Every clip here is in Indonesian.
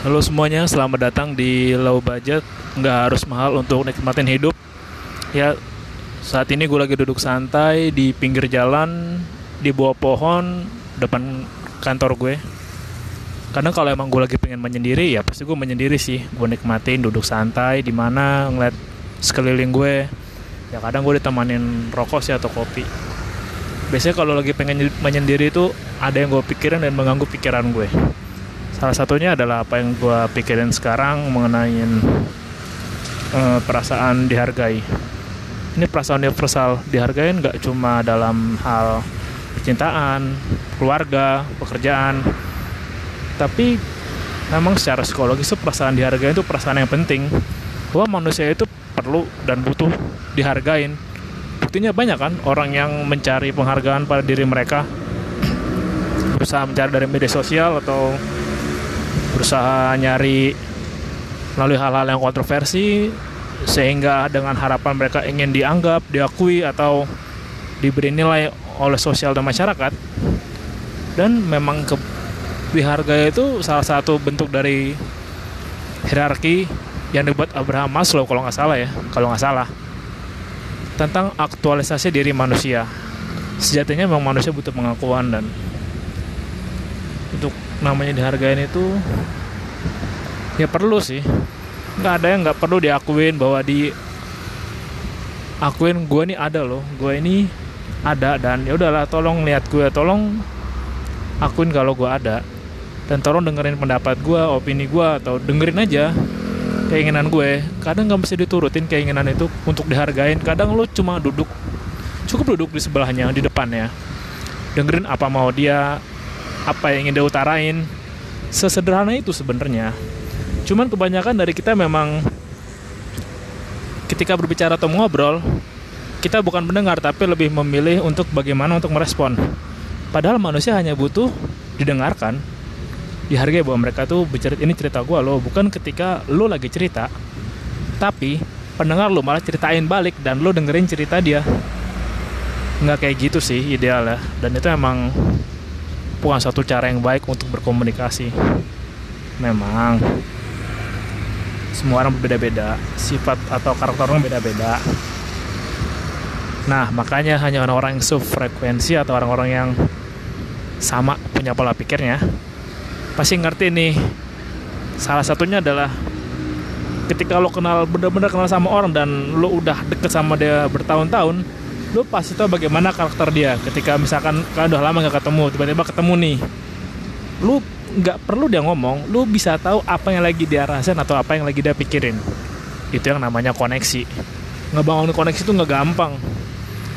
Halo semuanya, selamat datang di Low Budget. Nggak harus mahal untuk nikmatin hidup. Ya, saat ini gue lagi duduk santai di pinggir jalan Di bawah pohon depan kantor gue. Kadang kalau emang gue lagi pengen menyendiri ya pasti gue menyendiri sih. Gue nikmatin duduk santai di mana ngeliat sekeliling gue. Ya kadang gue ditemanin rokok sih atau kopi. Biasanya kalau lagi pengen menyendiri itu ada yang gue pikirin dan mengganggu pikiran gue Salah satunya adalah apa yang gue pikirin sekarang mengenai uh, perasaan dihargai. Ini perasaan universal, dihargai nggak cuma dalam hal percintaan, keluarga, pekerjaan, tapi memang secara psikologis itu perasaan dihargai itu perasaan yang penting. Bahwa manusia itu perlu dan butuh dihargain. Buktinya banyak kan orang yang mencari penghargaan pada diri mereka berusaha mencari dari media sosial atau berusaha nyari melalui hal-hal yang kontroversi sehingga dengan harapan mereka ingin dianggap, diakui atau diberi nilai oleh sosial dan masyarakat. Dan memang ke dihargai itu salah satu bentuk dari hierarki yang dibuat Abraham Maslow kalau nggak salah ya kalau nggak salah. Tentang aktualisasi diri manusia. Sejatinya memang manusia butuh pengakuan dan untuk namanya dihargain itu ya perlu sih. Nggak ada yang nggak perlu diakuin bahwa di akuin gue nih ada loh gue ini ada dan ya udahlah tolong lihat gue tolong akuin kalau gue ada. Dan tolong dengerin pendapat gue opini gue atau dengerin aja keinginan gue. Kadang nggak mesti diturutin keinginan itu untuk dihargain. Kadang lo cuma duduk cukup duduk di sebelahnya di depannya. Dengerin apa mau dia apa yang ingin dia utarain. Sesederhana itu sebenarnya. Cuman kebanyakan dari kita memang ketika berbicara atau ngobrol kita bukan mendengar tapi lebih memilih untuk bagaimana untuk merespon. Padahal manusia hanya butuh didengarkan. Dihargai bahwa mereka tuh bercerita ini cerita gue loh. Bukan ketika lo lagi cerita tapi pendengar lo malah ceritain balik dan lo dengerin cerita dia. Nggak kayak gitu sih ideal ya dan itu emang bukan satu cara yang baik untuk berkomunikasi. Memang semua orang berbeda-beda sifat atau karakter orang beda-beda. Nah makanya hanya orang-orang yang sefrekuensi atau orang-orang yang sama punya pola pikirnya pasti ngerti nih. Salah satunya adalah ketika lo kenal benar-benar kenal sama orang dan lo udah deket sama dia bertahun-tahun lo pasti tahu bagaimana karakter dia ketika misalkan kan udah lama nggak ketemu tiba-tiba ketemu nih. Lo nggak perlu dia ngomong lo bisa tahu apa yang lagi dia rasain atau apa yang lagi dia pikirin. Itu yang namanya koneksi. Ngebangun koneksi itu nggak gampang.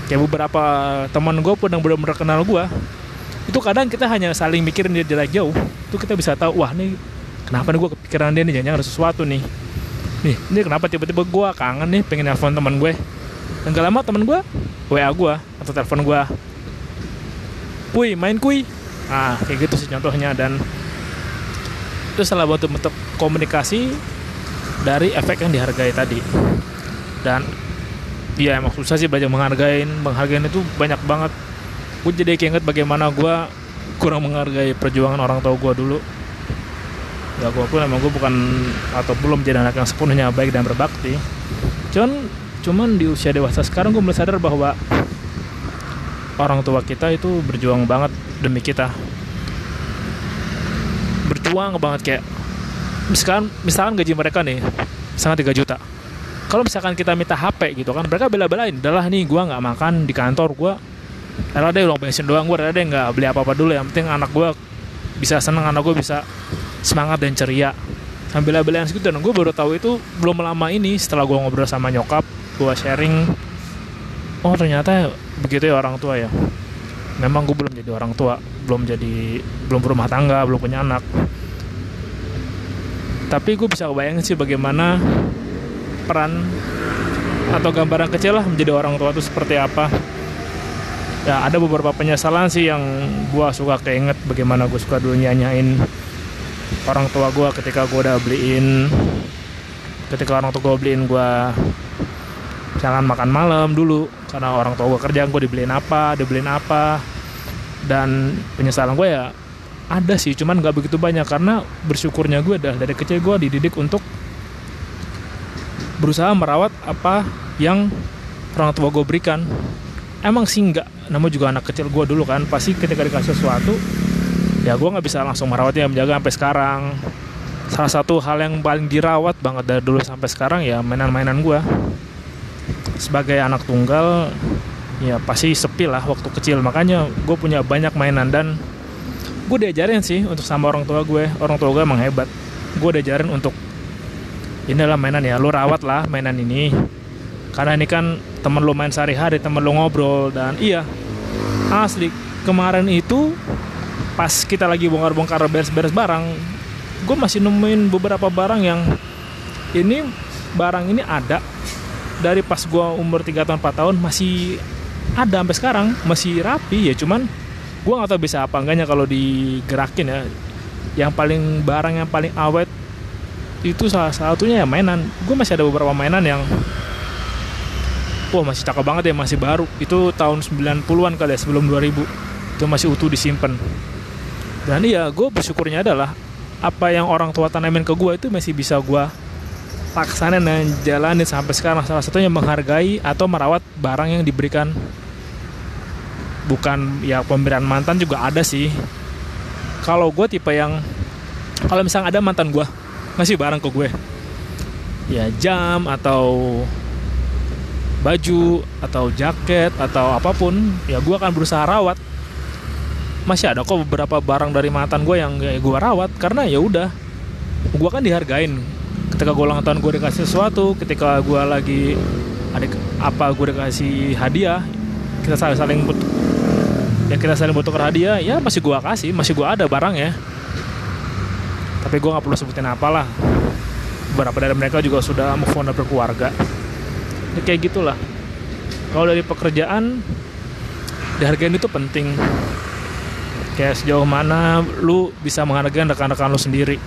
Kayak beberapa teman gue pun yang benar-benar kenal gue itu kadang kita hanya saling mikirin dia jarak jauh itu kita bisa tahu wah nih kenapa nih gue kepikiran dia nih? Jangan ada sesuatu nih. Nih ini kenapa tiba-tiba gue kangen nih pengen nelfon teman gue. Dan gak lama teman gue wa gue atau telepon gue kui main kui. Ah kayak gitu sih contohnya. Dan itu salah satu bentuk komunikasi dari efek yang dihargai tadi. Dan ya emang susah sih belajar menghargain. Menghargain itu banyak banget. Gue jadi keinget bagaimana gue kurang menghargai perjuangan orang tua gue dulu. Ya gue pun emang gue bukan atau belum jadi anak yang sepenuhnya baik dan berbakti. Cuman cuman di usia dewasa sekarang gue mulai sadar bahwa orang tua kita itu berjuang banget demi kita. Berjuang banget kayak misalkan misalkan gaji mereka nih misalkan 3 juta. Kalau misalkan kita minta HP gitu kan mereka bela-belain. Udahlah nih gue nggak makan di kantor gue rela deh uang bensin doang gue rela deh nggak beli apa-apa dulu. Yang penting anak gue bisa seneng anak gue bisa semangat dan ceria. Sambil bela-belain segitu. Dan gue baru tahu itu belum lama ini setelah gue ngobrol sama nyokap gue sharing oh ternyata begitu ya orang tua ya. Memang gue belum jadi orang tua belum jadi belum berumah tangga belum punya anak. Tapi gue bisa bayangin sih bagaimana peran atau gambaran kecil lah menjadi orang tua itu seperti apa. Ya ada beberapa penyesalan sih yang gue suka keinget bagaimana gue suka dulu nyanyain orang tua gue ketika gue udah beliin ketika orang tua gue beliin gue jangan makan malam dulu. Karena orang tua gue kerja gue dibeliin apa dibeliin apa. Dan penyesalan gue ya ada sih cuman nggak begitu banyak. Karena bersyukurnya gue dah dari kecil gue dididik untuk berusaha merawat apa yang orang tua gue berikan. Emang sih nggak namun juga anak kecil gue dulu kan pasti ketika dikasih sesuatu ya gue nggak bisa langsung merawatnya menjaga sampai sekarang. Salah satu hal yang paling dirawat banget dari dulu sampai sekarang ya mainan-mainan gue sebagai anak tunggal ya pasti sepi lah waktu kecil. Makanya gue punya banyak mainan dan gue diajarin sih untuk sama orang tua gue. Orang tua gue emang hebat. Gue diajarin untuk inilah mainan ya lu rawat lah mainan ini. Karena ini kan temen lu main sehari-hari temen lu ngobrol dan iya asli kemarin itu pas kita lagi bongkar-bongkar beres-beres barang gue masih nemuin beberapa barang yang ini barang ini ada dari pas gue umur 3 tahun 4 tahun masih ada sampai sekarang masih rapi ya cuman gue nggak tahu bisa apa enggaknya kalau digerakin ya. Yang paling barang yang paling awet itu salah satunya ya mainan. Gue masih ada beberapa mainan yang wah masih cakep banget ya masih baru. Itu tahun 90-an kali ya sebelum 2000 itu masih utuh disimpan. Dan iya gue bersyukurnya adalah apa yang orang tua tanamin ke gue itu masih bisa gue paksain dan jalanin sampai sekarang. Salah satunya menghargai atau merawat barang yang diberikan. Bukan ya pemberian mantan juga ada sih. Kalau gue tipe yang kalau misalnya ada mantan gue ngasih barang ke gue. Ya jam atau baju atau jaket atau apa pun ya gue akan berusaha rawat. Masih ada kok beberapa barang dari mantan gue yang gue rawat karena ya udah gue kan dihargain ketika gue ulang tahun gue dikasih sesuatu ketika gue lagi ada apa gue dikasih hadiah kita saling saling ya kita saling butuh hadiah ya masih gue kasih masih gue ada barang ya tapi gue nggak perlu sebutin apalah. Beberapa dari mereka juga sudah move on dan berkeluarga ya, kayak gitulah. Kalau dari pekerjaan dihargain itu penting. Kayak sejauh mana lu bisa menghargai rekan-rekan lu sendiri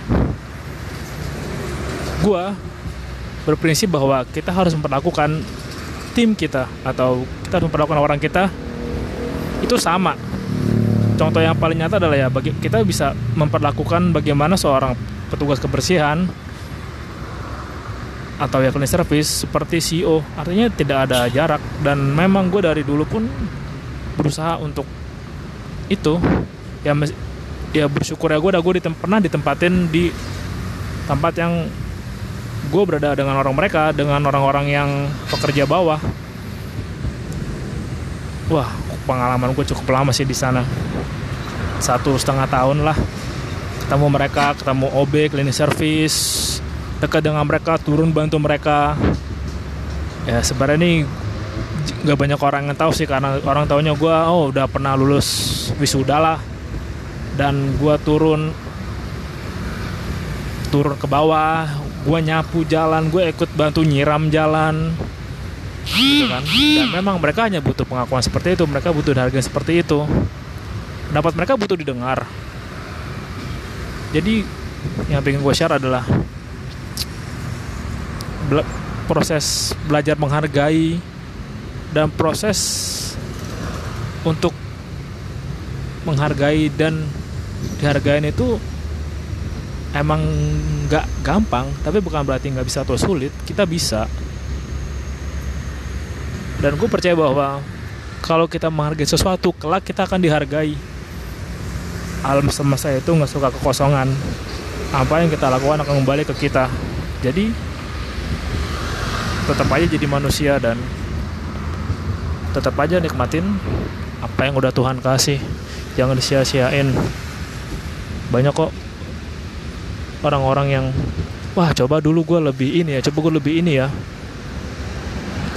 gue berprinsip bahwa kita harus memperlakukan tim kita atau kita harus memperlakukan orang kita itu sama. Contoh yang paling nyata adalah ya bagi kita bisa memperlakukan bagaimana seorang petugas kebersihan atau ya cleaning service seperti CEO artinya tidak ada jarak. Dan memang gue dari dulu pun berusaha untuk itu. Ya ya bersyukur ya gue udah gue ditem pernah ditempatin di tempat yang gue berada dengan orang mereka dengan orang-orang yang pekerja bawah. Wah pengalaman gue cukup lama sih di sana. Satu setengah tahun lah. Ketemu mereka ketemu OB cleaning service. Dekat dengan mereka turun bantu mereka. Ya sebenarnya ini nggak banyak orang yang tahu sih karena orang tahunya gue oh udah pernah lulus wisuda lah. Dan gue turun turun ke bawah gue nyapu jalan gue ikut bantu nyiram jalan. Gitu kan? Dan memang mereka hanya butuh pengakuan seperti itu mereka butuh harga seperti itu. Pendapat mereka butuh didengar. Jadi yang pengen gue share adalah proses belajar menghargai dan proses untuk menghargai dan dihargain itu emang nggak gampang tapi bukan berarti nggak bisa atau sulit. Kita bisa. Dan gue percaya bahwa kalau kita menghargai sesuatu kelak kita akan dihargai. Alam semesta itu nggak suka kekosongan. Apa yang kita lakukan akan kembali ke kita. Jadi tetap aja jadi manusia dan tetap aja nikmatin apa yang udah Tuhan kasih. Jangan disia-siain banyak kok orang-orang yang wah coba dulu gue lebih ini ya coba gue lebih ini ya.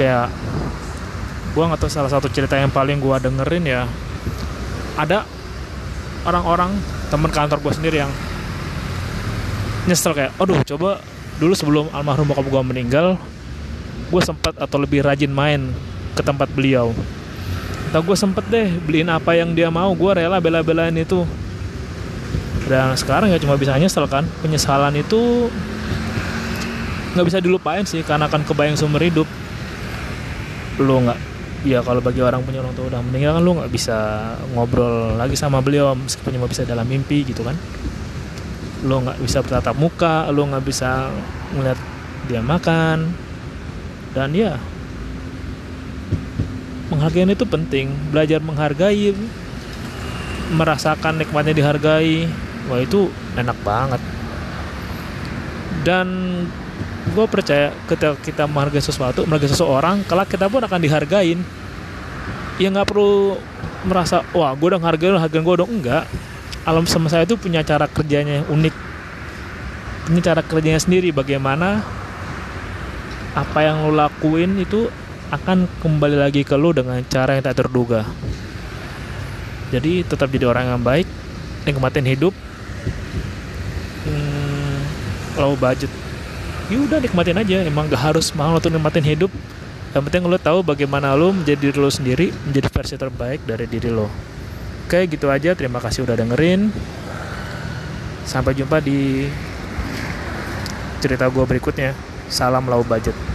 Kayak gue nggak tahu salah satu cerita yang paling gue dengerin ya. Ada orang-orang teman kantor gue sendiri yang nyesel kayak aduh coba dulu sebelum almarhum bokap gue meninggal gue sempat atau lebih rajin main ke tempat beliau. Atau gue sempet deh beliin apa yang dia mau gue rela bela-belain itu dan sekarang ya cuma bisa nyesel kan penyesalan itu nggak bisa dilupain sih karena akan kebayang seumur hidup. Lo nggak ya kalau bagi orang punya orang tua udah meninggal kan lu nggak bisa ngobrol lagi sama beliau meskipun cuma bisa dalam mimpi gitu kan. Lo nggak bisa bertatap muka lo nggak bisa ngeliat dia makan. Dan ya penghargaan itu penting. Belajar menghargai merasakan nikmatnya dihargai wah itu enak banget. Dan gue percaya ketika kita menghargai sesuatu menghargai seseorang kelak kita pun akan dihargain. Ya nggak perlu merasa wah gue udah menghargai hargain gue dong enggak. Alam semesta itu punya cara kerjanya unik. Punya cara kerjanya sendiri bagaimana apa yang lo lakuin itu akan kembali lagi ke lo dengan cara yang tak terduga. Jadi tetap jadi orang yang baik nikmatin hidup. Hmm, low budget ya udah nikmatin aja. Emang gak harus mahal untuk nikmatin hidup. Yang penting lo tahu bagaimana lo menjadi diri lo sendiri menjadi versi terbaik dari diri lo oke gitu aja. Terima kasih udah dengerin. Sampai jumpa di cerita gue berikutnya. Salam low budget